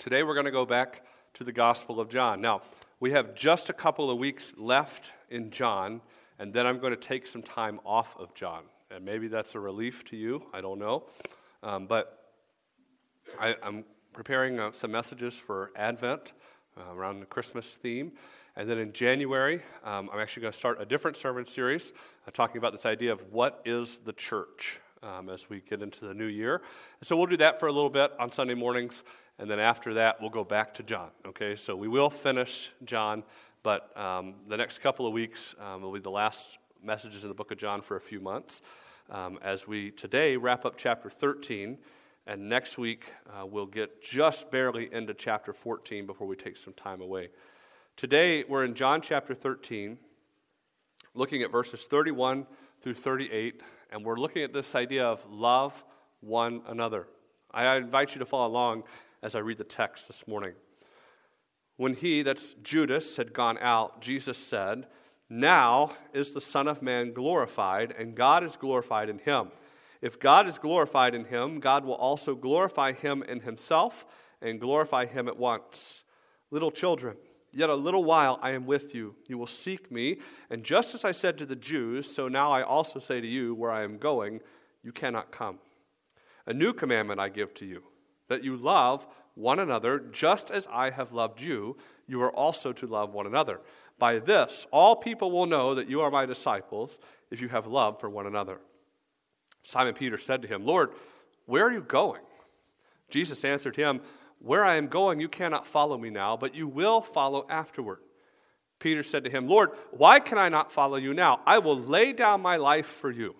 Today we're going to go back to the Gospel of John. Now, we have just a couple of weeks left in John, and then I'm going to take some time off of John. And maybe that's a relief to you, I don't know. Um, but I, am preparing uh, some messages for Advent uh, around the Christmas theme. And then in January, um, I'm actually going to start a different sermon series uh, talking about this idea of what is the church um, as we get into the new year. And so we'll do that for a little bit on Sunday mornings. And then after that, we'll go back to John. Okay, so we will finish John, but um, the next couple of weeks um, will be the last messages in the book of John for a few months. Um, as we today wrap up chapter 13, and next week uh, we'll get just barely into chapter 14 before we take some time away. Today we're in John chapter 13, looking at verses 31 through 38, and we're looking at this idea of love one another. I invite you to follow along as I read the text this morning. When he, that's Judas, had gone out, Jesus said, Now is the Son of Man glorified, and God is glorified in him. If God is glorified in him, God will also glorify him in himself and glorify him at once. Little children, yet a little while I am with you. You will seek me, and just as I said to the Jews, so now I also say to you, where I am going, you cannot come. A new commandment I give to you that you love one another just as I have loved you, you are also to love one another. By this, all people will know that you are my disciples if you have love for one another. Simon Peter said to him, Lord, where are you going? Jesus answered him, Where I am going, you cannot follow me now, but you will follow afterward. Peter said to him, Lord, why can I not follow you now? I will lay down my life for you.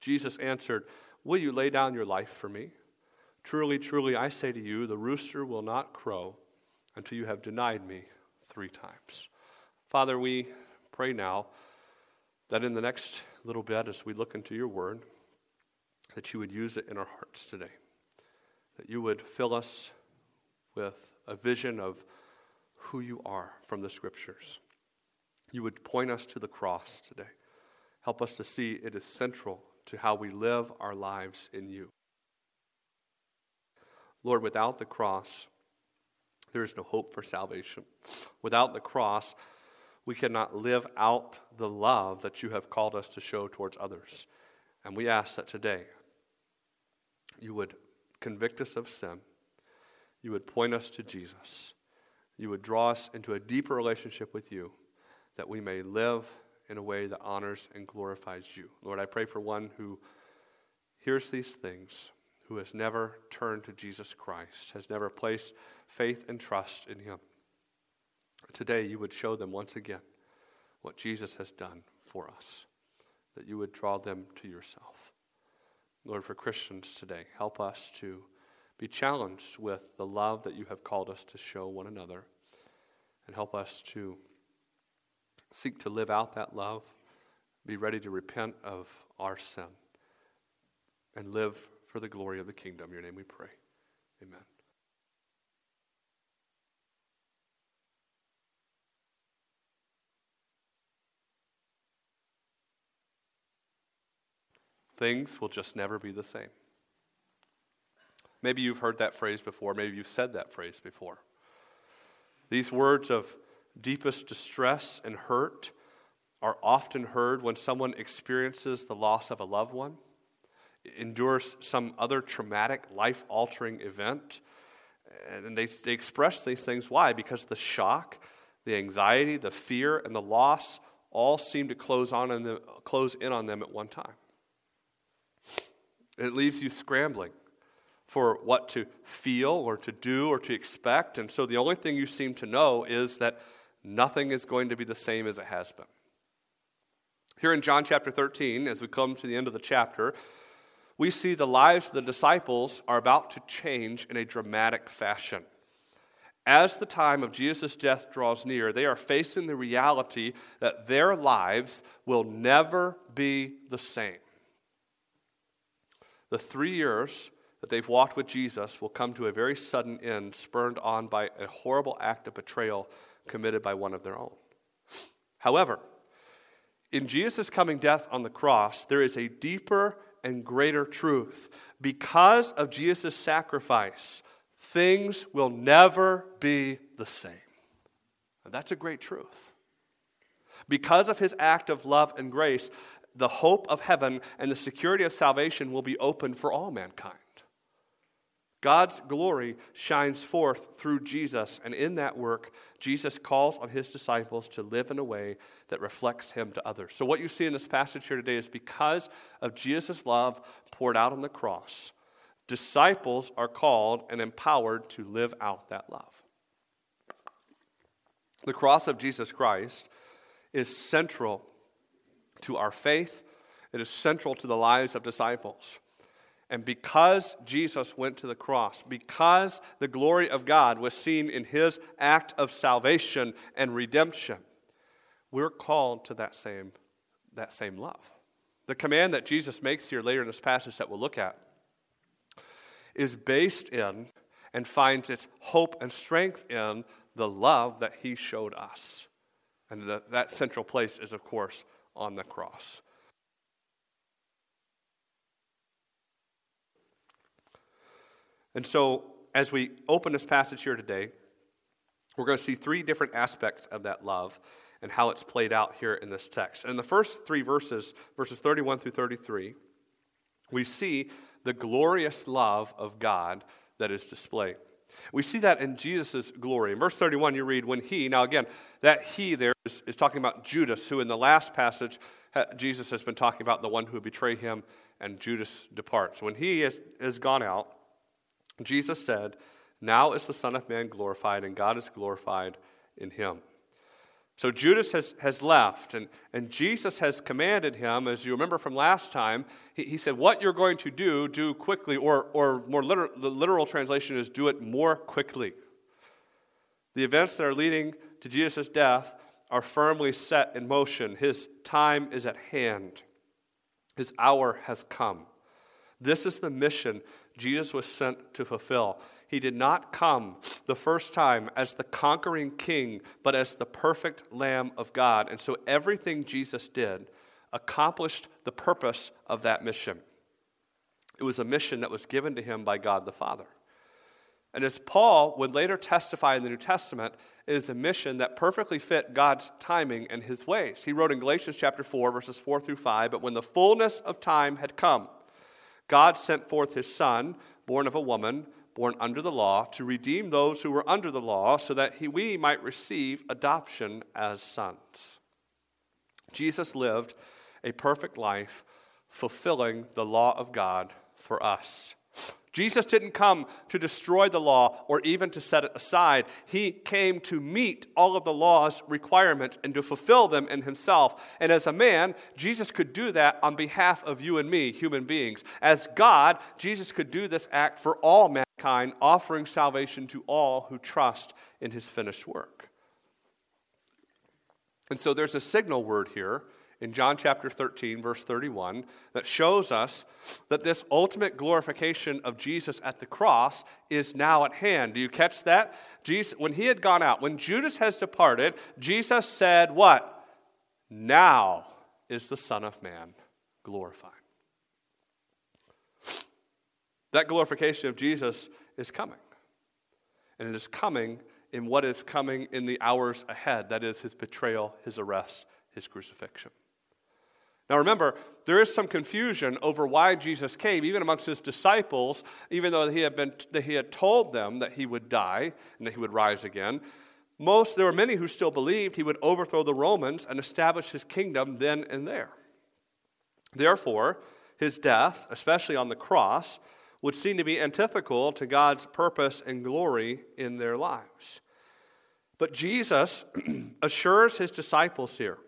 Jesus answered, Will you lay down your life for me? Truly, truly, I say to you, the rooster will not crow until you have denied me three times. Father, we pray now that in the next little bit, as we look into your word, that you would use it in our hearts today. That you would fill us with a vision of who you are from the scriptures. You would point us to the cross today. Help us to see it is central to how we live our lives in you. Lord, without the cross, there is no hope for salvation. Without the cross, we cannot live out the love that you have called us to show towards others. And we ask that today you would convict us of sin, you would point us to Jesus, you would draw us into a deeper relationship with you, that we may live in a way that honors and glorifies you. Lord, I pray for one who hears these things who has never turned to Jesus Christ, has never placed faith and trust in him. Today, you would show them once again what Jesus has done for us, that you would draw them to yourself. Lord, for Christians today, help us to be challenged with the love that you have called us to show one another, and help us to seek to live out that love, be ready to repent of our sin, and live for the glory of the kingdom. In your name we pray. Amen. Things will just never be the same. Maybe you've heard that phrase before. Maybe you've said that phrase before. These words of deepest distress and hurt are often heard when someone experiences the loss of a loved one endures some other traumatic, life altering event. And they, they express these things. Why? Because the shock, the anxiety, the fear, and the loss all seem to close, on in the, close in on them at one time. It leaves you scrambling for what to feel or to do or to expect. And so the only thing you seem to know is that nothing is going to be the same as it has been. Here in John chapter 13, as we come to the end of the chapter, we see the lives of the disciples are about to change in a dramatic fashion. As the time of Jesus' death draws near, they are facing the reality that their lives will never be the same. The three years that they've walked with Jesus will come to a very sudden end, spurned on by a horrible act of betrayal committed by one of their own. However, in Jesus' coming death on the cross, there is a deeper and greater truth. Because of Jesus' sacrifice, things will never be the same. And that's a great truth. Because of his act of love and grace, the hope of heaven and the security of salvation will be open for all mankind. God's glory shines forth through Jesus, and in that work, Jesus calls on his disciples to live in a way that reflects him to others. So, what you see in this passage here today is because of Jesus' love poured out on the cross, disciples are called and empowered to live out that love. The cross of Jesus Christ is central to our faith, it is central to the lives of disciples. And because Jesus went to the cross, because the glory of God was seen in his act of salvation and redemption, we're called to that same, that same love. The command that Jesus makes here later in this passage that we'll look at is based in and finds its hope and strength in the love that he showed us. And the, that central place is, of course, on the cross. And so, as we open this passage here today, we're going to see three different aspects of that love and how it's played out here in this text. And in the first three verses, verses 31 through 33, we see the glorious love of God that is displayed. We see that in Jesus' glory. In verse 31, you read, when he, now again, that he there is, is talking about Judas, who in the last passage, uh, Jesus has been talking about the one who would betray him, and Judas departs. When he has, has gone out, Jesus said, Now is the Son of Man glorified, and God is glorified in him. So Judas has, has left, and, and Jesus has commanded him, as you remember from last time, he, he said, What you're going to do, do quickly, or, or more literal, the literal translation is do it more quickly. The events that are leading to Jesus' death are firmly set in motion. His time is at hand, his hour has come. This is the mission Jesus was sent to fulfill. He did not come the first time as the conquering king, but as the perfect Lamb of God. And so everything Jesus did accomplished the purpose of that mission. It was a mission that was given to him by God the Father. And as Paul would later testify in the New Testament, it is a mission that perfectly fit God's timing and his ways. He wrote in Galatians chapter 4, verses 4 through 5, But when the fullness of time had come, God sent forth his Son, born of a woman, born under the law, to redeem those who were under the law, so that he, we might receive adoption as sons. Jesus lived a perfect life, fulfilling the law of God for us. Jesus didn't come to destroy the law or even to set it aside. He came to meet all of the law's requirements and to fulfill them in himself. And as a man, Jesus could do that on behalf of you and me, human beings. As God, Jesus could do this act for all mankind, offering salvation to all who trust in his finished work. And so there's a signal word here in John chapter 13, verse 31, that shows us that this ultimate glorification of Jesus at the cross is now at hand. Do you catch that? Jesus, when he had gone out, when Judas has departed, Jesus said, What? Now is the Son of Man glorified. That glorification of Jesus is coming. And it is coming in what is coming in the hours ahead that is, his betrayal, his arrest, his crucifixion. Now remember, there is some confusion over why Jesus came, even amongst his disciples, even though he had, been, that he had told them that he would die and that he would rise again. Most, there were many who still believed he would overthrow the Romans and establish his kingdom then and there. Therefore, his death, especially on the cross, would seem to be antithetical to God's purpose and glory in their lives. But Jesus assures his disciples here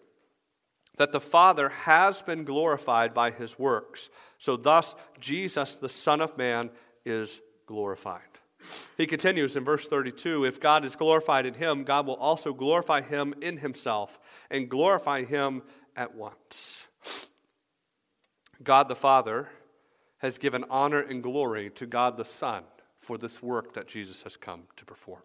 that the Father has been glorified by his works. So, thus, Jesus, the Son of Man, is glorified. He continues in verse 32 If God is glorified in him, God will also glorify him in himself and glorify him at once. God the Father has given honor and glory to God the Son for this work that Jesus has come to perform.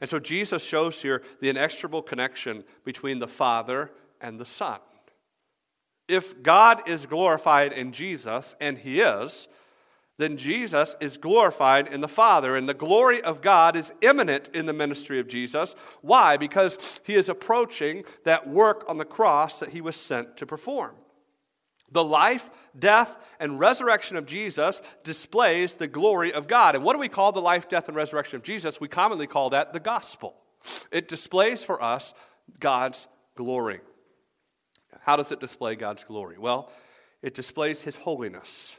And so Jesus shows here the inexorable connection between the Father and the Son. If God is glorified in Jesus, and He is, then Jesus is glorified in the Father, and the glory of God is imminent in the ministry of Jesus. Why? Because he is approaching that work on the cross that he was sent to perform. The life, death, and resurrection of Jesus displays the glory of God. And what do we call the life, death, and resurrection of Jesus? We commonly call that the gospel. It displays for us God's glory. How does it display God's glory? Well, it displays his holiness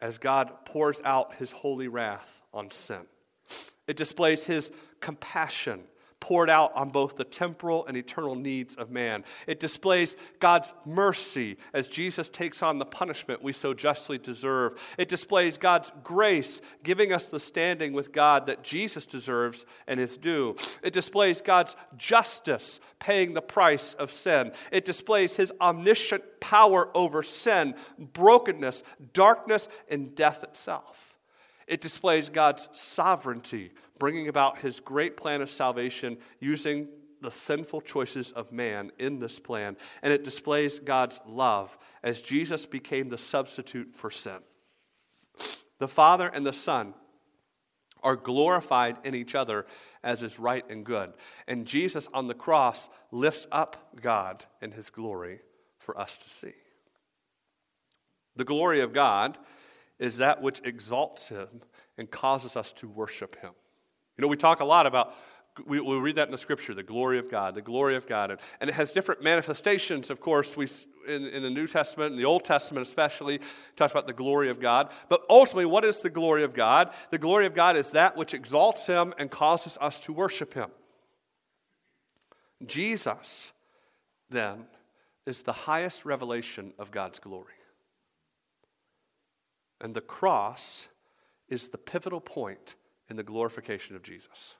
as God pours out his holy wrath on sin. It displays his compassion poured out on both the temporal and eternal needs of man. It displays God's mercy as Jesus takes on the punishment we so justly deserve. It displays God's grace, giving us the standing with God that Jesus deserves and is due. It displays God's justice, paying the price of sin. It displays his omniscient power over sin, brokenness, darkness, and death itself. It displays God's sovereignty, bringing about his great plan of salvation using the sinful choices of man in this plan. And it displays God's love as Jesus became the substitute for sin. The Father and the Son are glorified in each other as is right and good. And Jesus on the cross lifts up God in his glory for us to see. The glory of God is that which exalts him and causes us to worship him. You know, we talk a lot about, we, we read that in the scripture, the glory of God, the glory of God. And, and it has different manifestations, of course, we, in, in the New Testament, in the Old Testament especially, talks about the glory of God. But ultimately, what is the glory of God? The glory of God is that which exalts him and causes us to worship him. Jesus, then, is the highest revelation of God's glory. And the cross is the pivotal point in the glorification of Jesus.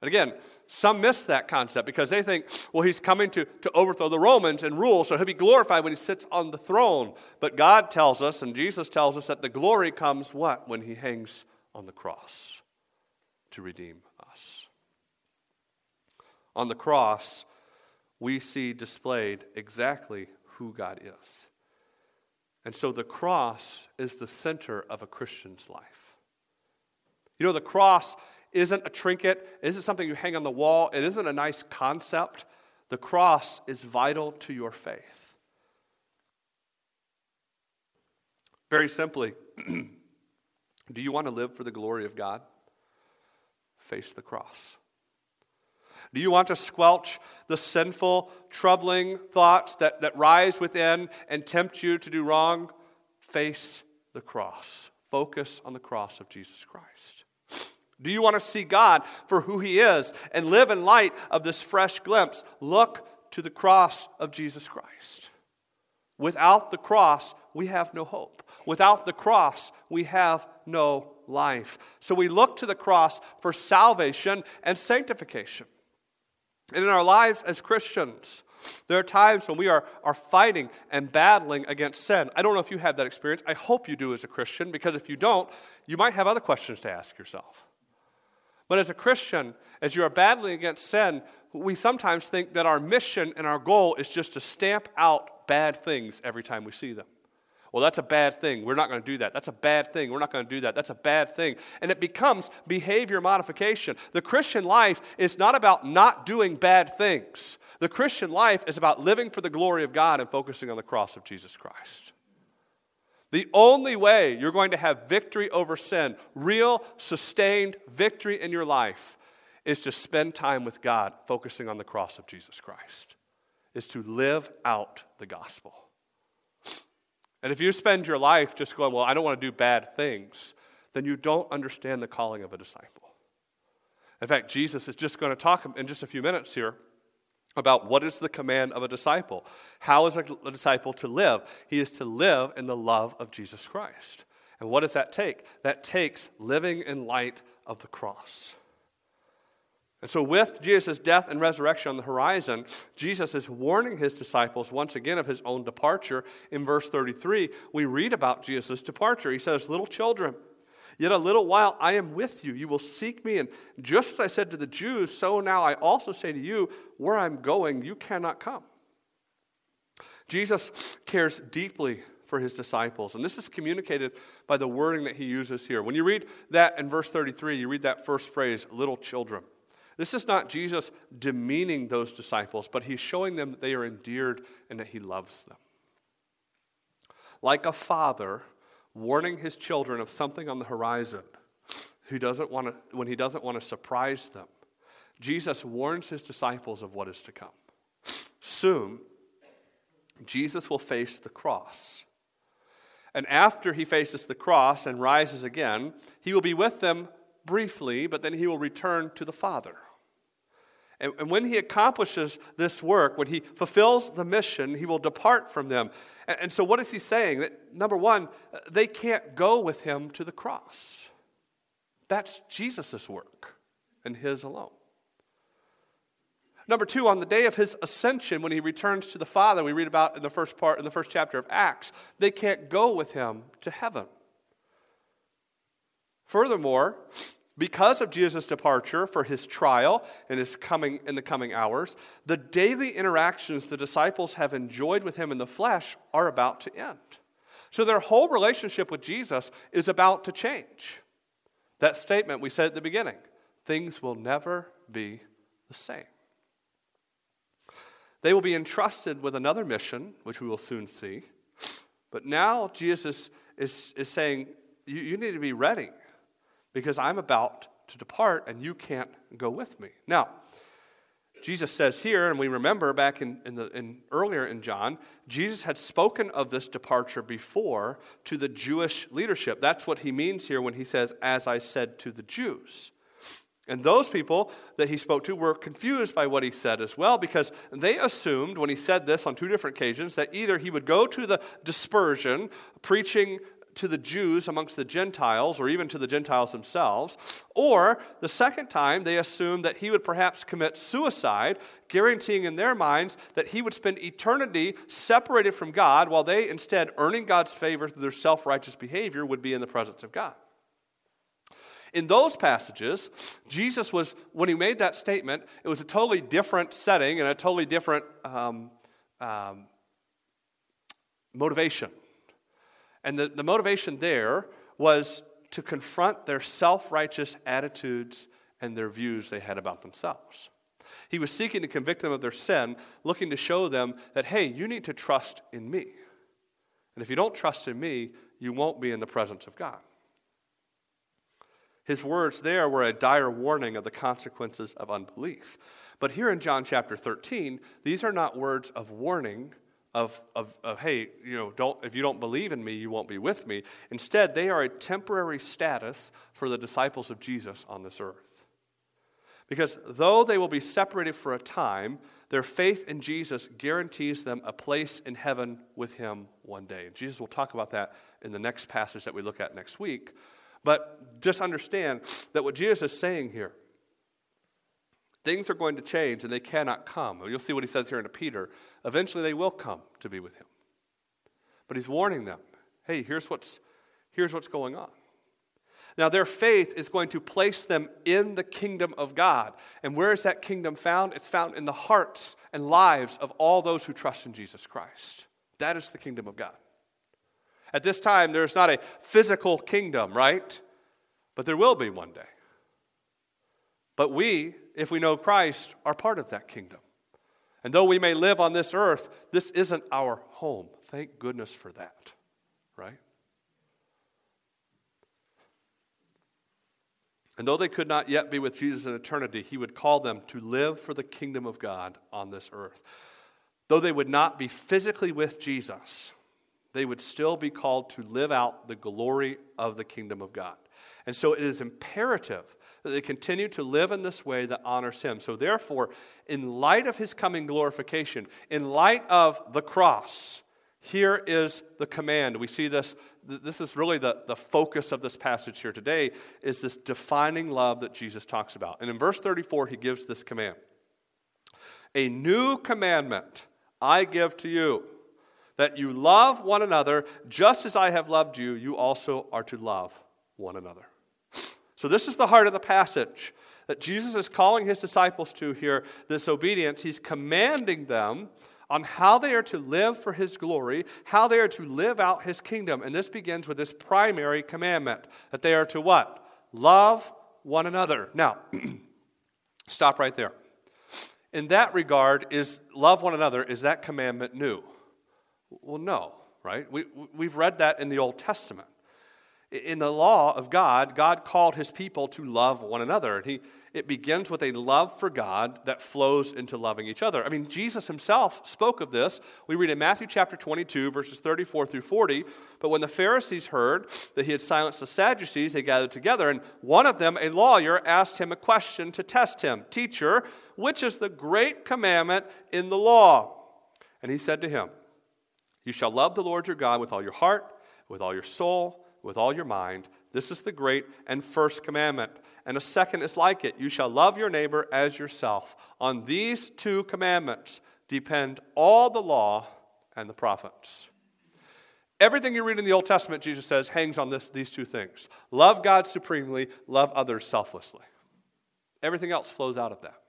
And again, some miss that concept because they think, well, he's coming to, to overthrow the Romans and rule, so he'll be glorified when he sits on the throne. But God tells us, and Jesus tells us, that the glory comes what? When he hangs on the cross to redeem us. On the cross, we see displayed exactly who God is. And so the cross is the center of a Christian's life. You know, the cross isn't a trinket, it isn't something you hang on the wall, it isn't a nice concept. The cross is vital to your faith. Very simply, do you want to live for the glory of God? Face the cross. Do you want to squelch the sinful, troubling thoughts that, that rise within and tempt you to do wrong? Face the cross. Focus on the cross of Jesus Christ. Do you want to see God for who He is and live in light of this fresh glimpse? Look to the cross of Jesus Christ. Without the cross, we have no hope. Without the cross, we have no life. So we look to the cross for salvation and sanctification. And in our lives as Christians, there are times when we are, are fighting and battling against sin. I don't know if you have that experience. I hope you do as a Christian, because if you don't, you might have other questions to ask yourself. But as a Christian, as you are battling against sin, we sometimes think that our mission and our goal is just to stamp out bad things every time we see them. Well, that's a bad thing. We're not going to do that. That's a bad thing. We're not going to do that. That's a bad thing. And it becomes behavior modification. The Christian life is not about not doing bad things. The Christian life is about living for the glory of God and focusing on the cross of Jesus Christ. The only way you're going to have victory over sin, real, sustained victory in your life, is to spend time with God focusing on the cross of Jesus Christ, is to live out the gospel. And if you spend your life just going, well, I don't want to do bad things, then you don't understand the calling of a disciple. In fact, Jesus is just going to talk in just a few minutes here about what is the command of a disciple. How is a, disciple to live? He is to live in the love of Jesus Christ. And what does that take? That takes living in light of the cross. And so, with Jesus' death and resurrection on the horizon, Jesus is warning his disciples once again of his own departure. In verse 33, we read about Jesus' departure. He says, Little children, Yet a little while I am with you. You will seek me. And just as I said to the Jews, so now I also say to you, where I'm going, you cannot come. Jesus cares deeply for his disciples. And this is communicated by the wording that he uses here. When you read that in verse 33, you read that first phrase, little children. This is not Jesus demeaning those disciples, but he's showing them that they are endeared and that he loves them. Like a father warning his children of something on the horizon who doesn't want to, when he doesn't want to surprise them, Jesus warns his disciples of what is to come. Soon, Jesus will face the cross. And after he faces the cross and rises again, he will be with them briefly, but then he will return to the Father. And, and when he accomplishes this work, when he fulfills the mission, he will depart from them. And, and so, what is he saying? That, number one, they can't go with him to the cross. That's Jesus' work and his alone. Number two, on the day of his ascension, when he returns to the Father, we read about in the first part, in the first chapter of Acts, they can't go with him to heaven. Furthermore, because of Jesus' departure for his trial and his coming in the coming hours, the daily interactions the disciples have enjoyed with him in the flesh are about to end. So their whole relationship with Jesus is about to change. That statement we said at the beginning things will never be the same. They will be entrusted with another mission, which we will soon see. But now Jesus is, is saying, you, you need to be ready because I'm about to depart and you can't go with me. Now, Jesus says here, and we remember back in, in, the, in earlier in John, Jesus had spoken of this departure before to the Jewish leadership. That's what he means here when he says, as I said to the Jews. And those people that he spoke to were confused by what he said as well because they assumed when he said this on two different occasions that either he would go to the dispersion, preaching to the Jews amongst the Gentiles, or even to the Gentiles themselves. Or the second time, they assumed that he would perhaps commit suicide, guaranteeing in their minds that he would spend eternity separated from God, while they, instead, earning God's favor through their self righteous behavior, would be in the presence of God. In those passages, Jesus was, when he made that statement, it was a totally different setting and a totally different um, um, motivation. And the, the motivation there was to confront their self righteous attitudes and their views they had about themselves. He was seeking to convict them of their sin, looking to show them that, hey, you need to trust in me. And if you don't trust in me, you won't be in the presence of God. His words there were a dire warning of the consequences of unbelief. But here in John chapter 13, these are not words of warning, of, of, of, hey, you know, don't, if you don't believe in me, you won't be with me. Instead, they are a temporary status for the disciples of Jesus on this earth. Because though they will be separated for a time, their faith in Jesus guarantees them a place in heaven with him one day. Jesus will talk about that in the next passage that we look at next week. But just understand that what Jesus is saying here Things are going to change and they cannot come. You'll see what he says here in Peter. Eventually they will come to be with him. But he's warning them hey, here's what's, here's what's going on. Now, their faith is going to place them in the kingdom of God. And where is that kingdom found? It's found in the hearts and lives of all those who trust in Jesus Christ. That is the kingdom of God. At this time, there's not a physical kingdom, right? But there will be one day. But we, if we know Christ, are part of that kingdom. And though we may live on this earth, this isn't our home. Thank goodness for that, right? And though they could not yet be with Jesus in eternity, he would call them to live for the kingdom of God on this earth. Though they would not be physically with Jesus, they would still be called to live out the glory of the kingdom of God. And so it is imperative that they continue to live in this way that honors him. So, therefore, in light of his coming glorification, in light of the cross, here is the command. We see this, this is really the, the focus of this passage here today, is this defining love that Jesus talks about. And in verse 34, he gives this command A new commandment I give to you, that you love one another just as I have loved you, you also are to love one another. So, this is the heart of the passage that Jesus is calling his disciples to here this obedience. He's commanding them on how they are to live for his glory, how they are to live out his kingdom. And this begins with this primary commandment that they are to what? Love one another. Now, stop right there. In that regard, is love one another, is that commandment new? Well, no, right? We, we've read that in the Old Testament. In the law of God, God called his people to love one another. And he, it begins with a love for God that flows into loving each other. I mean, Jesus himself spoke of this. We read in Matthew chapter 22, verses 34 through 40. But when the Pharisees heard that he had silenced the Sadducees, they gathered together, and one of them, a lawyer, asked him a question to test him Teacher, which is the great commandment in the law? And he said to him, You shall love the Lord your God with all your heart, with all your soul, with all your mind. This is the great and first commandment and a second is like it you shall love your neighbor as yourself. On these two commandments depend all the law and the prophets. Everything you read in the Old Testament, Jesus says, hangs on this, these two things love God supremely, love others selflessly. Everything else flows out of that.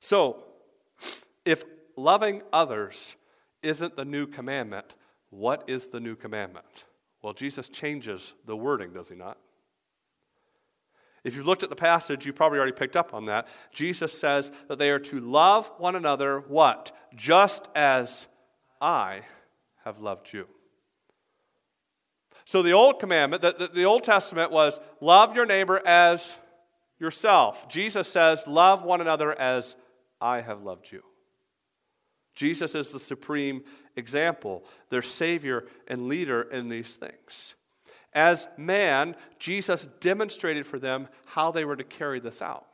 So, if loving others isn't the new commandment, what is the new commandment? Well, Jesus changes the wording, does he not? If you've looked at the passage, you've probably already picked up on that. Jesus says that they are to love one another, what? Just as I have loved you. So the old commandment, the, the, the, Old Testament was love your neighbor as yourself. Jesus says, love one another as I have loved you. Jesus is the supreme example, their Savior and leader in these things. As man, Jesus demonstrated for them how they were to carry this out.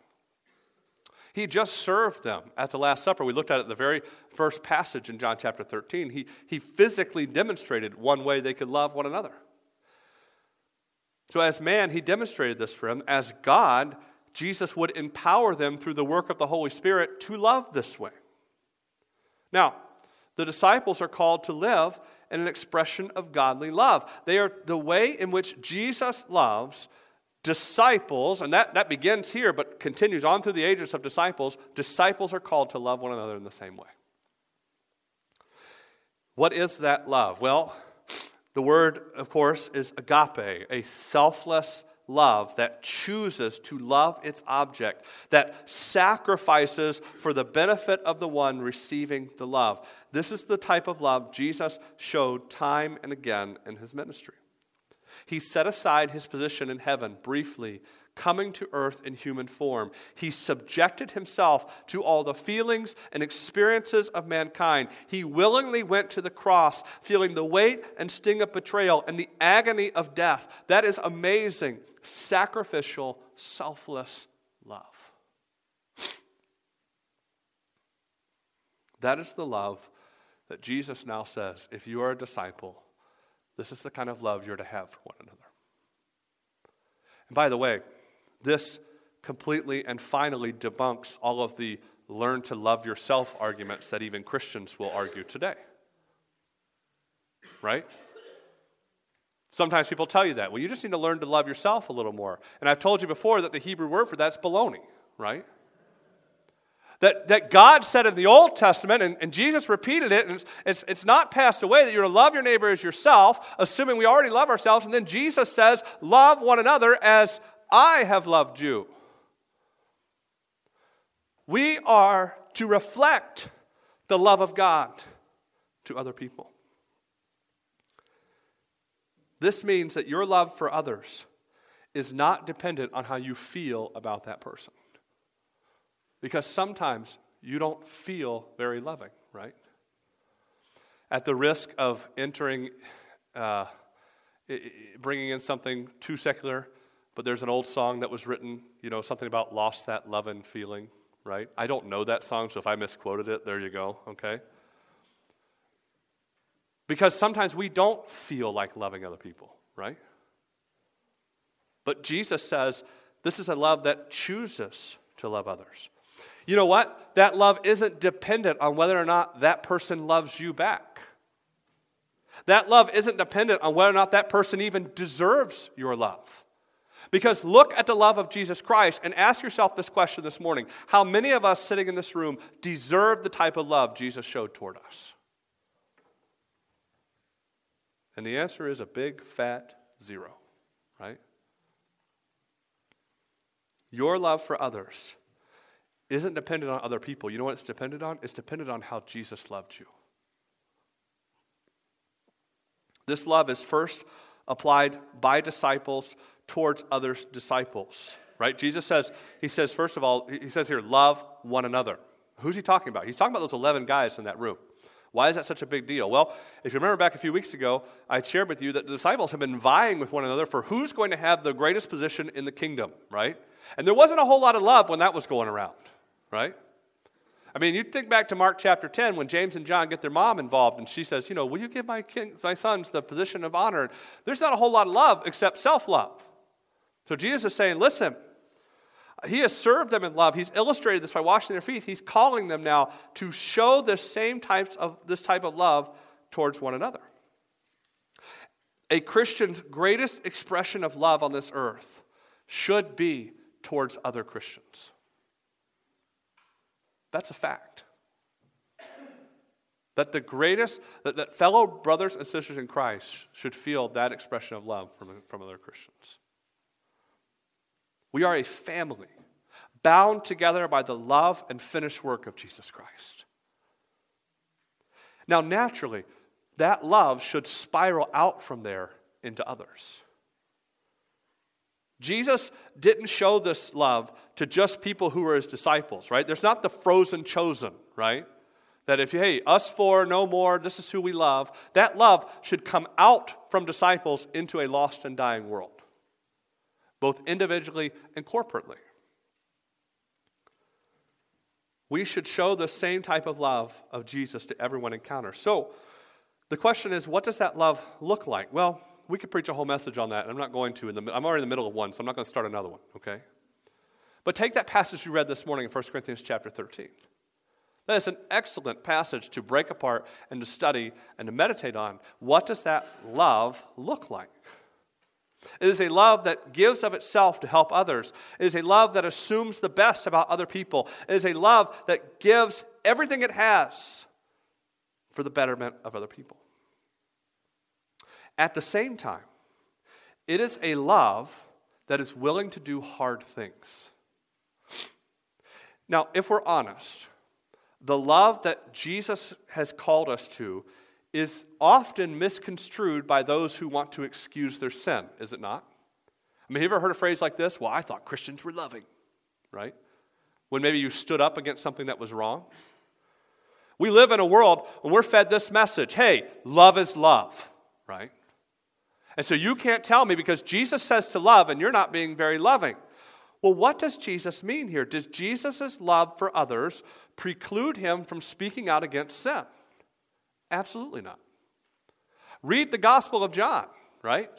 He just served them at the Last Supper. We looked at it the very first passage in John chapter 13. He, he physically demonstrated one way they could love one another. So, as man, he demonstrated this for them. As God, Jesus would empower them through the work of the Holy Spirit to love this way. Now, the disciples are called to live in an expression of godly love. They are the way in which Jesus loves disciples, and that, that begins here but continues on through the ages of disciples. Disciples are called to love one another in the same way. What is that love? Well, the word, of course, is agape, a selfless love that chooses to love its object, that sacrifices for the benefit of the one receiving the love. This is the type of love Jesus showed time and again in his ministry. He set aside his position in heaven briefly, coming to earth in human form. He subjected himself to all the feelings and experiences of mankind. He willingly went to the cross, feeling the weight and sting of betrayal and the agony of death. That is amazing sacrificial, selfless love. That is the love that Jesus now says if you are a disciple, this is the kind of love you're to have for one another. And by the way, this completely and finally debunks all of the learn to love yourself arguments that even Christians will argue today. Right? Sometimes people tell you that. Well, you just need to learn to love yourself a little more. And I've told you before that the Hebrew word for that's baloney, right? That, that God said in the Old Testament, and, and Jesus repeated it, and it's, it's, it's not passed away, that you're to love your neighbor as yourself, assuming we already love ourselves. And then Jesus says, Love one another as I have loved you. We are to reflect the love of God to other people. This means that your love for others is not dependent on how you feel about that person. Because sometimes you don't feel very loving, right? At the risk of entering, uh, bringing in something too secular, but there's an old song that was written, you know, something about lost that love and feeling, right? I don't know that song, so if I misquoted it, there you go, okay? Because sometimes we don't feel like loving other people, right? But Jesus says this is a love that chooses to love others. You know what? That love isn't dependent on whether or not that person loves you back. That love isn't dependent on whether or not that person even deserves your love. Because look at the love of Jesus Christ and ask yourself this question this morning How many of us sitting in this room deserve the type of love Jesus showed toward us? And the answer is a big fat zero, right? Your love for others isn't dependent on other people. You know what it's dependent on? It's dependent on how Jesus loved you. This love is first applied by disciples towards other disciples, right? Jesus says, He says, first of all, He says here, love one another. Who's He talking about? He's talking about those 11 guys in that room. Why is that such a big deal? Well, if you remember back a few weeks ago, I shared with you that the disciples have been vying with one another for who's going to have the greatest position in the kingdom, right? And there wasn't a whole lot of love when that was going around, right? I mean, you think back to Mark chapter 10 when James and John get their mom involved and she says, You know, will you give my, king, my sons the position of honor? There's not a whole lot of love except self love. So Jesus is saying, Listen, he has served them in love. He's illustrated this by washing their feet. He's calling them now to show this same types of this type of love towards one another. A Christian's greatest expression of love on this earth should be towards other Christians. That's a fact. That the greatest, that, that fellow brothers and sisters in Christ should feel that expression of love from, from other Christians. We are a family bound together by the love and finished work of Jesus Christ. Now, naturally, that love should spiral out from there into others. Jesus didn't show this love to just people who were his disciples, right? There's not the frozen chosen, right? That if, hey, us four, no more, this is who we love. That love should come out from disciples into a lost and dying world, both individually and corporately. We should show the same type of love of Jesus to everyone encounter. So, the question is, what does that love look like? Well, we could preach a whole message on that, and I'm not going to. In the, I'm already in the middle of one, so I'm not going to start another one, okay? But take that passage we read this morning in 1 Corinthians chapter 13. That is an excellent passage to break apart and to study and to meditate on. What does that love look like? It is a love that gives of itself to help others. It is a love that assumes the best about other people. It is a love that gives everything it has for the betterment of other people. At the same time, it is a love that is willing to do hard things. Now, if we're honest, the love that Jesus has called us to is often misconstrued by those who want to excuse their sin, is it not? I mean, have you ever heard a phrase like this? Well, I thought Christians were loving, right? When maybe you stood up against something that was wrong. We live in a world when we're fed this message hey, love is love, right? And so you can't tell me because Jesus says to love and you're not being very loving. Well, what does Jesus mean here? Does Jesus' love for others preclude him from speaking out against sin? Absolutely not. Read the Gospel of John, right?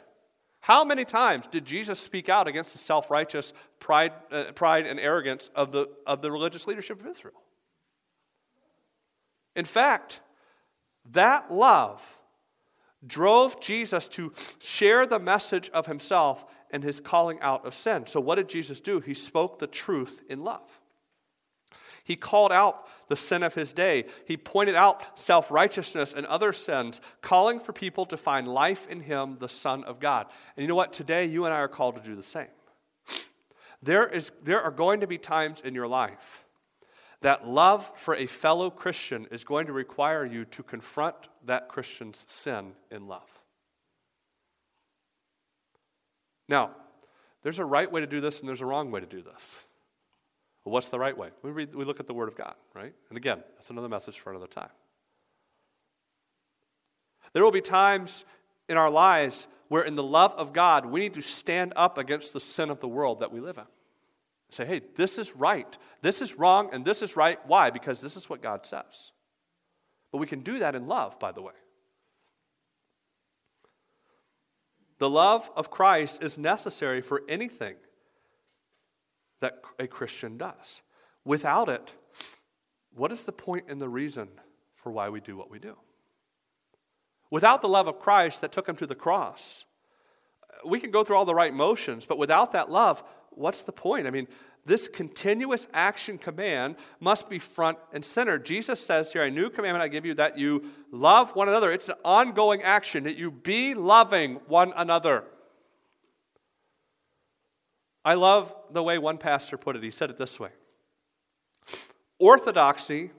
How many times did Jesus speak out against the self righteous pride, uh, pride and arrogance of the, of the religious leadership of Israel? In fact, that love drove Jesus to share the message of himself and his calling out of sin. So, what did Jesus do? He spoke the truth in love. He called out the sin of his day. He pointed out self righteousness and other sins, calling for people to find life in him, the Son of God. And you know what? Today, you and I are called to do the same. There, is, there are going to be times in your life that love for a fellow Christian is going to require you to confront that Christian's sin in love. Now, there's a right way to do this and there's a wrong way to do this. Well, what's the right way? We, read, we look at the Word of God, right? And again, that's another message for another time. There will be times in our lives where, in the love of God, we need to stand up against the sin of the world that we live in. Say, hey, this is right, this is wrong, and this is right. Why? Because this is what God says. But we can do that in love, by the way. The love of Christ is necessary for anything that a Christian does. Without it, what is the point and the reason for why we do what we do? Without the love of Christ that took him to the cross, we can go through all the right motions, but without that love, what's the point? I mean, this continuous action command must be front and center. Jesus says here, A new commandment I give you that you love one another. It's an ongoing action, that you be loving one another. I love the way one pastor put it. He said it this way Orthodoxy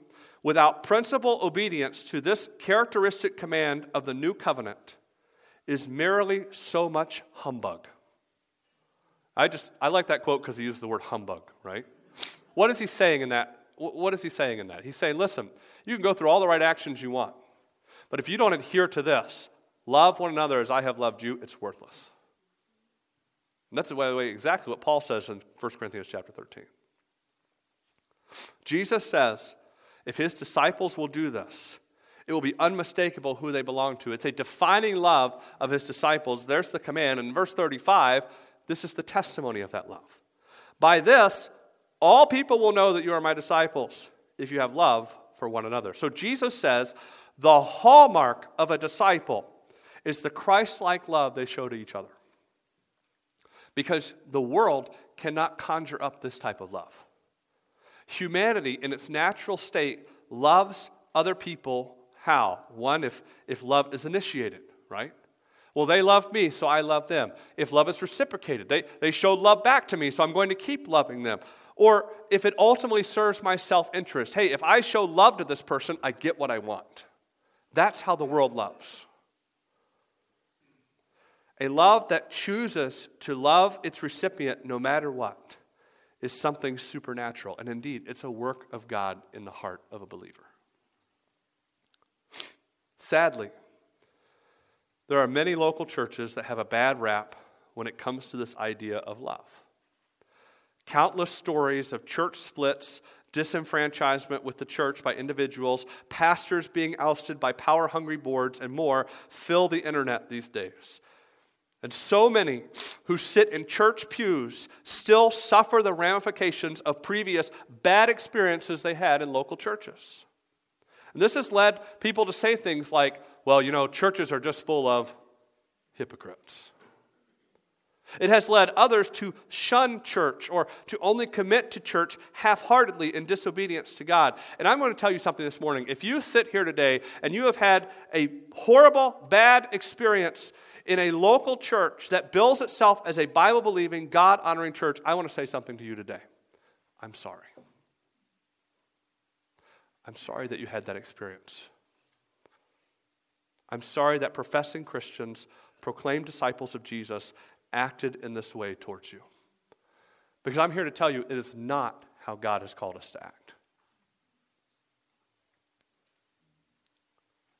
without principal obedience to this characteristic command of the new covenant is merely so much humbug. I just, I like that quote because he used the word humbug, right? What is he saying in that? What is he saying in that? He's saying, listen, you can go through all the right actions you want, but if you don't adhere to this, love one another as I have loved you, it's worthless. And that's, by the way, exactly what Paul says in 1 Corinthians chapter 13. Jesus says, if his disciples will do this, it will be unmistakable who they belong to. It's a defining love of his disciples. There's the command. In verse 35, this is the testimony of that love. By this, all people will know that you are my disciples if you have love for one another. So Jesus says the hallmark of a disciple is the Christ like love they show to each other. Because the world cannot conjure up this type of love. Humanity, in its natural state, loves other people how? One, if, if love is initiated, right? Well, they love me, so I love them. If love is reciprocated, they, they show love back to me, so I'm going to keep loving them. Or if it ultimately serves my self interest, hey, if I show love to this person, I get what I want. That's how the world loves. A love that chooses to love its recipient no matter what is something supernatural. And indeed, it's a work of God in the heart of a believer. Sadly, there are many local churches that have a bad rap when it comes to this idea of love. Countless stories of church splits, disenfranchisement with the church by individuals, pastors being ousted by power hungry boards, and more fill the internet these days. And so many who sit in church pews still suffer the ramifications of previous bad experiences they had in local churches. And this has led people to say things like, well, you know, churches are just full of hypocrites. It has led others to shun church or to only commit to church half heartedly in disobedience to God. And I'm going to tell you something this morning. If you sit here today and you have had a horrible, bad experience in a local church that bills itself as a Bible believing, God honoring church, I want to say something to you today. I'm sorry. I'm sorry that you had that experience. I'm sorry that professing Christians, proclaimed disciples of Jesus, acted in this way towards you. Because I'm here to tell you, it is not how God has called us to act.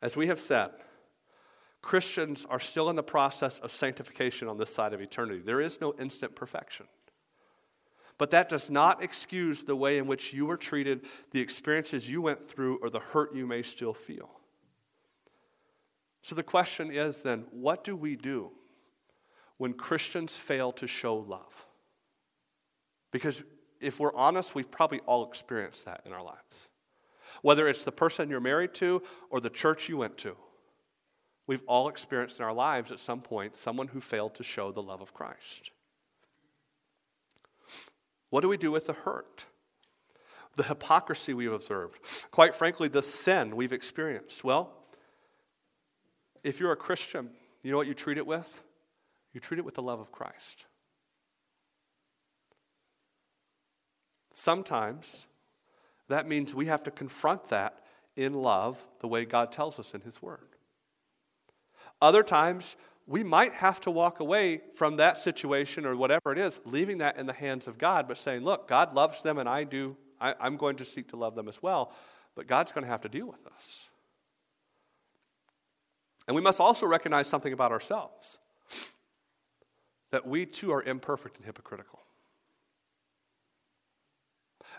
As we have said, Christians are still in the process of sanctification on this side of eternity. There is no instant perfection. But that does not excuse the way in which you were treated, the experiences you went through, or the hurt you may still feel. So the question is then what do we do when Christians fail to show love? Because if we're honest, we've probably all experienced that in our lives. Whether it's the person you're married to or the church you went to, we've all experienced in our lives at some point someone who failed to show the love of Christ. What do we do with the hurt? The hypocrisy we've observed? Quite frankly, the sin we've experienced? Well, if you're a Christian, you know what you treat it with? You treat it with the love of Christ. Sometimes that means we have to confront that in love the way God tells us in His Word. Other times, we might have to walk away from that situation or whatever it is, leaving that in the hands of God, but saying, look, God loves them and I do. I, am going to seek to love them as well, but God's going to have to deal with us. And we must also recognize something about ourselves that we too are imperfect and hypocritical.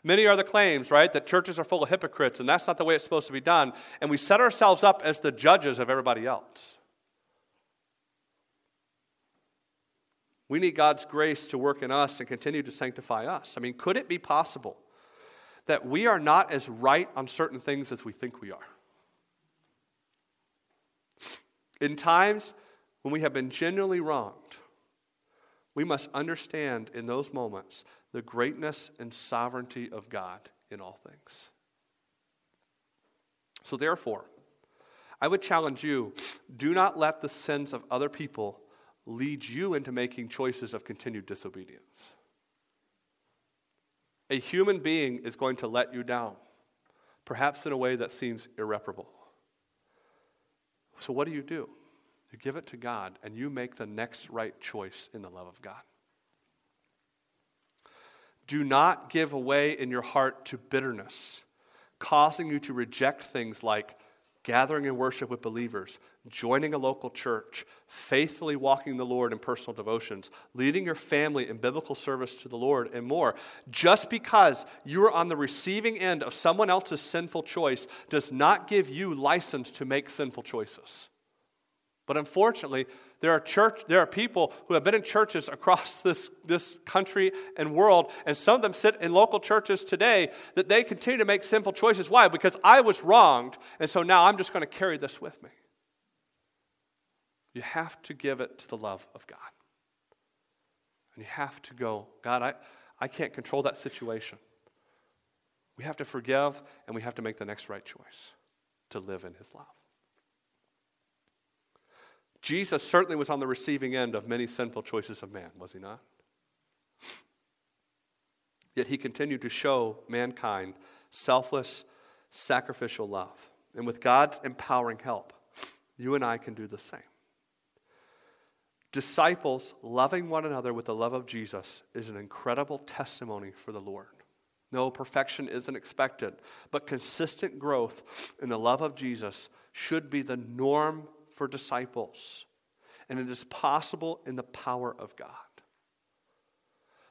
Many are the claims, right, that churches are full of hypocrites and that's not the way it's supposed to be done. And we set ourselves up as the judges of everybody else. We need God's grace to work in us and continue to sanctify us. I mean, could it be possible that we are not as right on certain things as we think we are? In times when we have been genuinely wronged, we must understand in those moments the greatness and sovereignty of God in all things. So, therefore, I would challenge you do not let the sins of other people lead you into making choices of continued disobedience. A human being is going to let you down, perhaps in a way that seems irreparable. So, what do you do? You give it to God and you make the next right choice in the love of God. Do not give away in your heart to bitterness, causing you to reject things like gathering in worship with believers, joining a local church, faithfully walking the Lord in personal devotions, leading your family in biblical service to the Lord, and more. Just because you are on the receiving end of someone else's sinful choice does not give you license to make sinful choices. But unfortunately, there are, church, there are people who have been in churches across this, this country and world, and some of them sit in local churches today that they continue to make sinful choices. Why? Because I was wronged, and so now I'm just going to carry this with me. You have to give it to the love of God. And you have to go, God, I, I can't control that situation. We have to forgive, and we have to make the next right choice to live in His love. Jesus certainly was on the receiving end of many sinful choices of man, was he not? Yet he continued to show mankind selfless, sacrificial love. And with God's empowering help, you and I can do the same. Disciples loving one another with the love of Jesus is an incredible testimony for the Lord. No, perfection isn't expected, but consistent growth in the love of Jesus should be the norm for disciples, and it is possible in the power of God.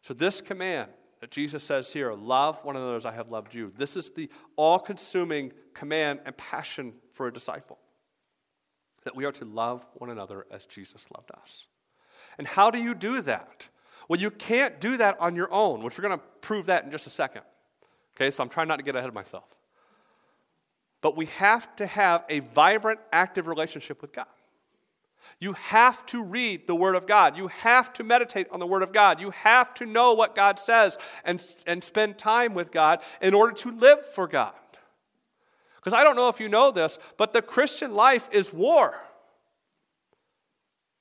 So, this command that Jesus says here, love one another as I have loved you, this is the all consuming command and passion for a disciple. That we are to love one another as Jesus loved us. And how do you do that? Well, you can't do that on your own, which we're going to prove that in just a second. Okay, so I'm trying not to get ahead of myself. But we have to have a vibrant, active relationship with God. You have to read the Word of God. You have to meditate on the Word of God. You have to know what God says and, and spend time with God in order to live for God. Because I don't know if you know this, but the Christian life is war.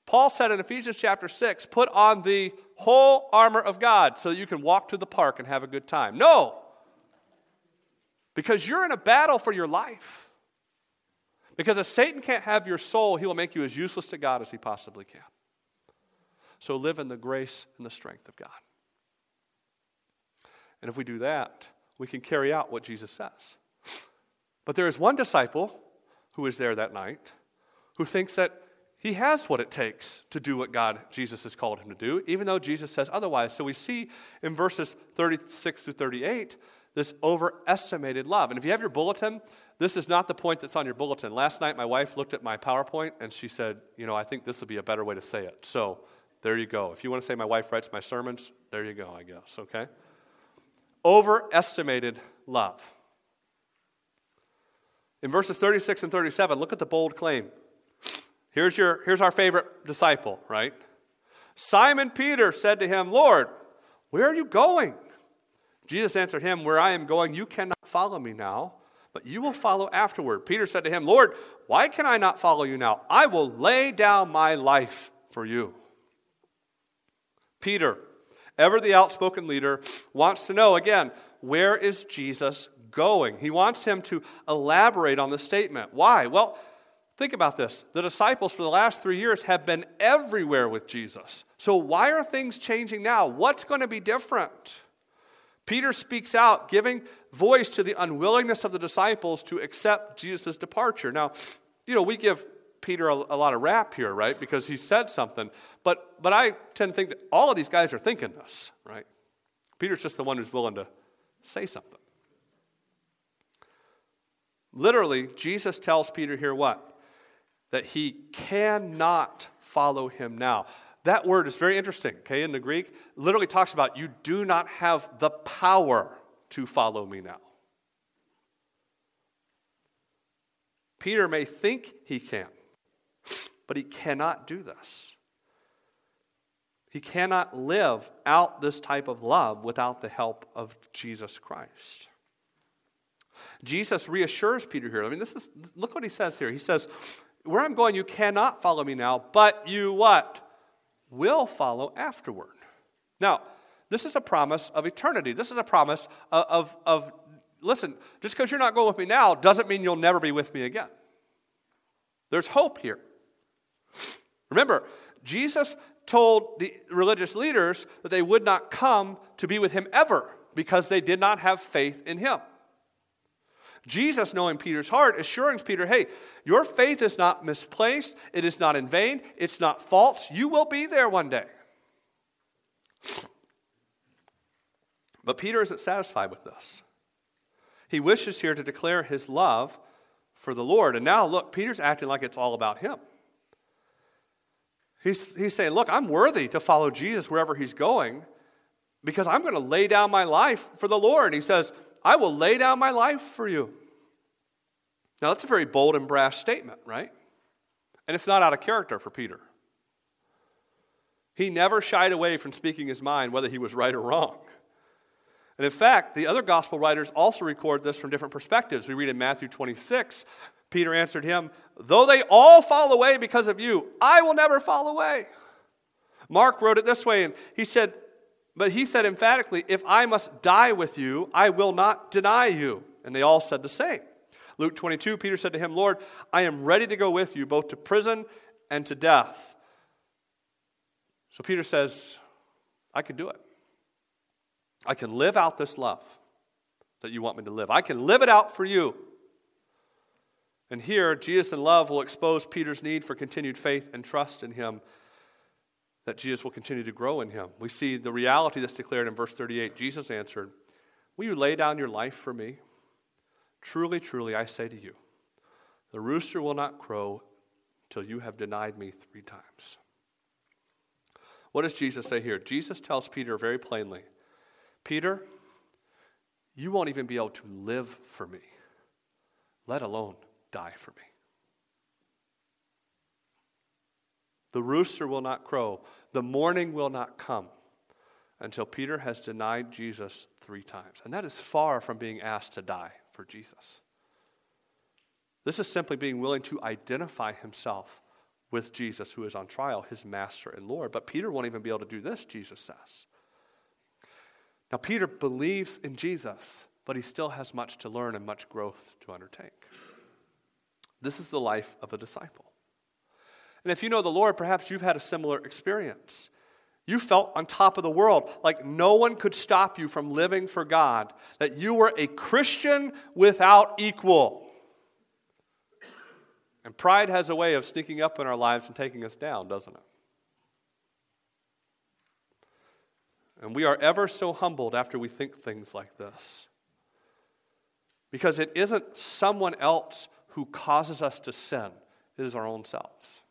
Paul said in Ephesians chapter 6 put on the whole armor of God so that you can walk to the park and have a good time. No, because you're in a battle for your life. Because if Satan can't have your soul, he will make you as useless to God as he possibly can. So live in the grace and the strength of God. And if we do that, we can carry out what Jesus says. But there is one disciple who is there that night who thinks that he has what it takes to do what God, Jesus, has called him to do, even though Jesus says otherwise. So we see in verses 36 through 38 this overestimated love. And if you have your bulletin, this is not the point that's on your bulletin. Last night, my wife looked at my PowerPoint and she said, You know, I think this would be a better way to say it. So there you go. If you want to say my wife writes my sermons, there you go, I guess, okay? Overestimated love. In verses 36 and 37, look at the bold claim. Here's, your, here's our favorite disciple, right? Simon Peter said to him, Lord, where are you going? Jesus answered him, Where I am going, you cannot follow me now, but you will follow afterward. Peter said to him, Lord, why can I not follow you now? I will lay down my life for you. Peter, ever the outspoken leader, wants to know again, where is Jesus going? He wants him to elaborate on the statement. Why? Well, think about this. The disciples for the last three years have been everywhere with Jesus. So, why are things changing now? What's going to be different? Peter speaks out, giving voice to the unwillingness of the disciples to accept Jesus' departure. Now, you know, we give Peter a, a, lot of rap here, right? Because he said something. But, but I tend to think that all of these guys are thinking this, right? Peter's just the one who's willing to say something. Literally, Jesus tells Peter here what? That he cannot follow him now. That word is very interesting, okay, in the Greek. Literally talks about you do not have the power to follow me now. Peter may think he can, but he cannot do this. He cannot live out this type of love without the help of Jesus Christ. Jesus reassures Peter here. I mean, this is look what he says here. He says, Where I'm going, you cannot follow me now, but you what? Will follow afterward. Now, this is a promise of eternity. This is a promise of, of, of listen, just because you're not going with me now doesn't mean you'll never be with me again. There's hope here. Remember, Jesus told the religious leaders that they would not come to be with him ever because they did not have faith in him. Jesus, knowing Peter's heart, assuring Peter, hey, your faith is not misplaced, it is not in vain, it's not false. You will be there one day. But Peter isn't satisfied with this. He wishes here to declare his love for the Lord. And now, look, Peter's acting like it's all about him. He's, he's saying, Look, I'm worthy to follow Jesus wherever he's going because I'm going to lay down my life for the Lord. He says, I will lay down my life for you. Now, that's a very bold and brash statement, right? And it's not out of character for Peter. He never shied away from speaking his mind, whether he was right or wrong. And in fact, the other gospel writers also record this from different perspectives. We read in Matthew 26, Peter answered him, Though they all fall away because of you, I will never fall away. Mark wrote it this way, and he said, But he said emphatically, If I must die with you, I will not deny you. And they all said the same. Luke 22, Peter said to him, Lord, I am ready to go with you both to prison and to death. So Peter says, I can do it. I can live out this love that you want me to live. I can live it out for you. And here, Jesus in love will expose Peter's need for continued faith and trust in him, that Jesus will continue to grow in him. We see the reality that's declared in verse 38. Jesus answered, Will you lay down your life for me? Truly, truly, I say to you, the rooster will not crow till you have denied me three times. What does Jesus say here? Jesus tells Peter very plainly Peter, you won't even be able to live for me, let alone die for me. The rooster will not crow, the morning will not come until Peter has denied Jesus three times. And that is far from being asked to die for Jesus. This is simply being willing to identify himself with Jesus, who is on trial, his master and Lord. But Peter won't even be able to do this, Jesus says. Now, Peter believes in Jesus, but he still has much to learn and much growth to undertake. This is the life of a disciple. And if you know the Lord, perhaps you've had a similar experience. You felt on top of the world, like no one could stop you from living for God, that you were a Christian without equal. And pride has a way of sneaking up in our lives and taking us down, doesn't it? And we are ever so humbled after we think things like this. Because it isn't someone else who causes us to sin, it is our own selves.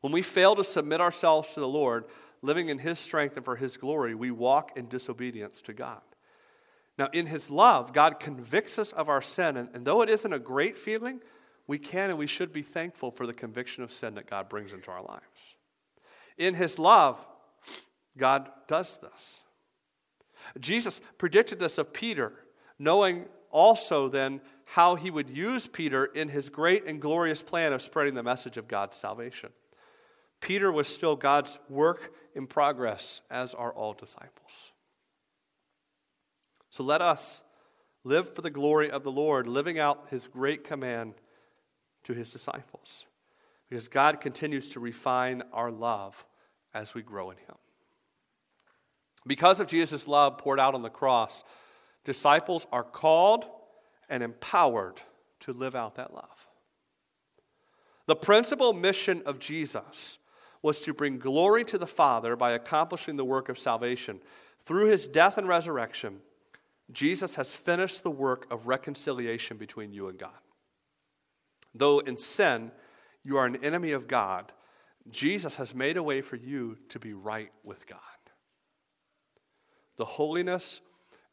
When we fail to submit ourselves to the Lord, living in His strength and for His glory, we walk in disobedience to God. Now, in His love, God convicts us of our sin, and, and though it isn't a great feeling, we can and we should be thankful for the conviction of sin that God brings into our lives. In His love, God does this. Jesus predicted this of Peter, knowing also then how he would use Peter in his great and glorious plan of spreading the message of God's salvation. Peter was still God's work in progress, as are all disciples. So let us live for the glory of the Lord, living out his great command to his disciples, because God continues to refine our love as we grow in him. Because of Jesus' love poured out on the cross, disciples are called and empowered to live out that love. The principal mission of Jesus was to bring glory to the Father by accomplishing the work of salvation. Through his death and resurrection, Jesus has finished the work of reconciliation between you and God. Though in sin you are an enemy of God, Jesus has made a way for you to be right with God the holiness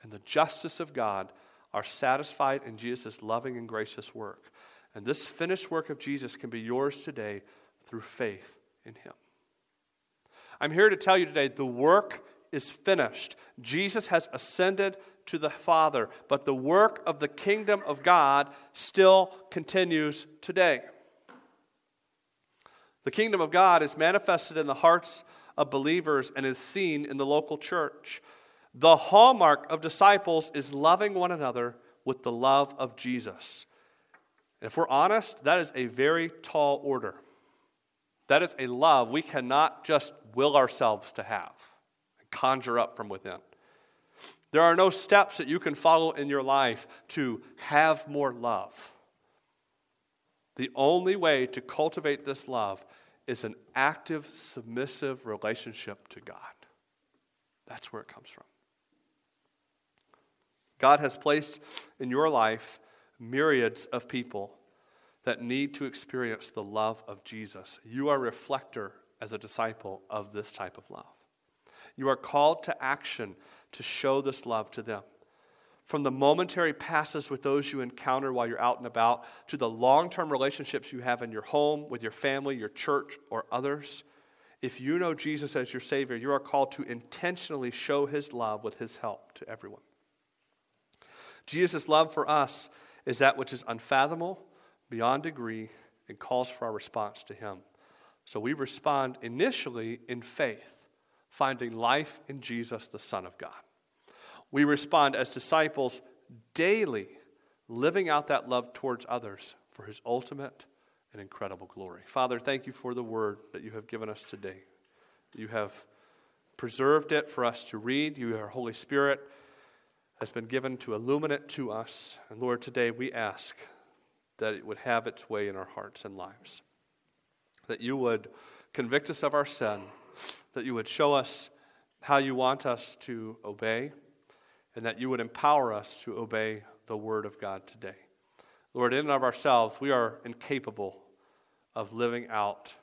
and the justice of God are satisfied in Jesus' loving and gracious work. And this finished work of Jesus can be yours today through faith in Him. I'm here to tell you today the work is finished. Jesus has ascended to the Father, but the work of the kingdom of God still continues today. The kingdom of God is manifested in the hearts of believers and is seen in the local church. The hallmark of disciples is loving one another with the love of Jesus. If we're honest, that is a very tall order. That is a love we cannot just will ourselves to have and conjure up from within. There are no steps that you can follow in your life to have more love. The only way to cultivate this love is an active, submissive relationship to God. That's where it comes from. God has placed in your life myriads of people that need to experience the love of Jesus. You are a reflector as a disciple of this type of love. You are called to action to show this love to them. From the momentary passes with those you encounter while you're out and about to the long term relationships you have in your home, with your family, your church, or others, if you know Jesus as your Savior, you are called to intentionally show His love with His help to everyone. Jesus' love for us is that which is unfathomable, beyond degree, and calls for our response to Him. So we respond initially in faith, finding life in Jesus, the Son of God. We respond as disciples daily, living out that love towards others for His ultimate and incredible glory. Father, thank you for the word that you have given us today. You have preserved it for us to read. You, our Holy Spirit, has been given to illuminate to us. And Lord, today we ask that it would have its way in our hearts and lives. That you would convict us of our sin, that you would show us how you want us to obey, and that you would empower us to obey the word of God today. Lord, in and of ourselves, we are incapable of living out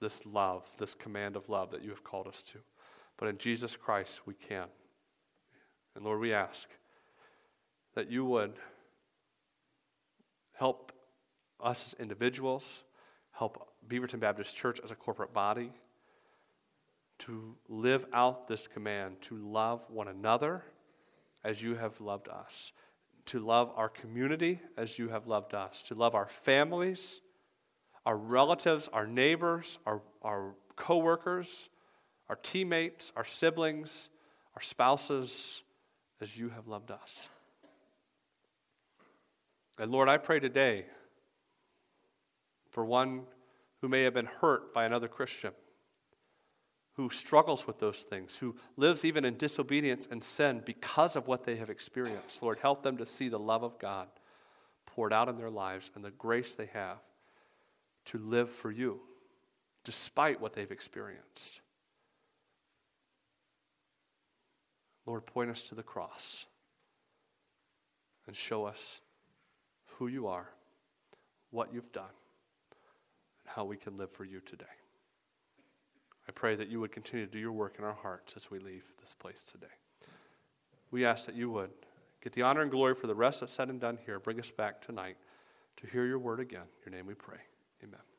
this love, this command of love that you have called us to. But in Jesus Christ, we can. And Lord, we ask that you would help us as individuals, help Beaverton Baptist Church as a corporate body to live out this command to love one another as you have loved us, to love our community as you have loved us, to love our families, our relatives, our neighbors, our, our coworkers, our teammates, our siblings, our spouses, as you have loved us. And Lord, I pray today for one who may have been hurt by another Christian, who struggles with those things, who lives even in disobedience and sin because of what they have experienced. Lord, help them to see the love of God poured out in their lives and the grace they have to live for you despite what they've experienced. Lord, point us to the cross and show us who you are, what you've done, and how we can live for you today. I pray that you would continue to do your work in our hearts as we leave this place today. We ask that you would get the honor and glory for the rest that's said and done here. Bring us back tonight to hear your word again. In your name we pray. Amen.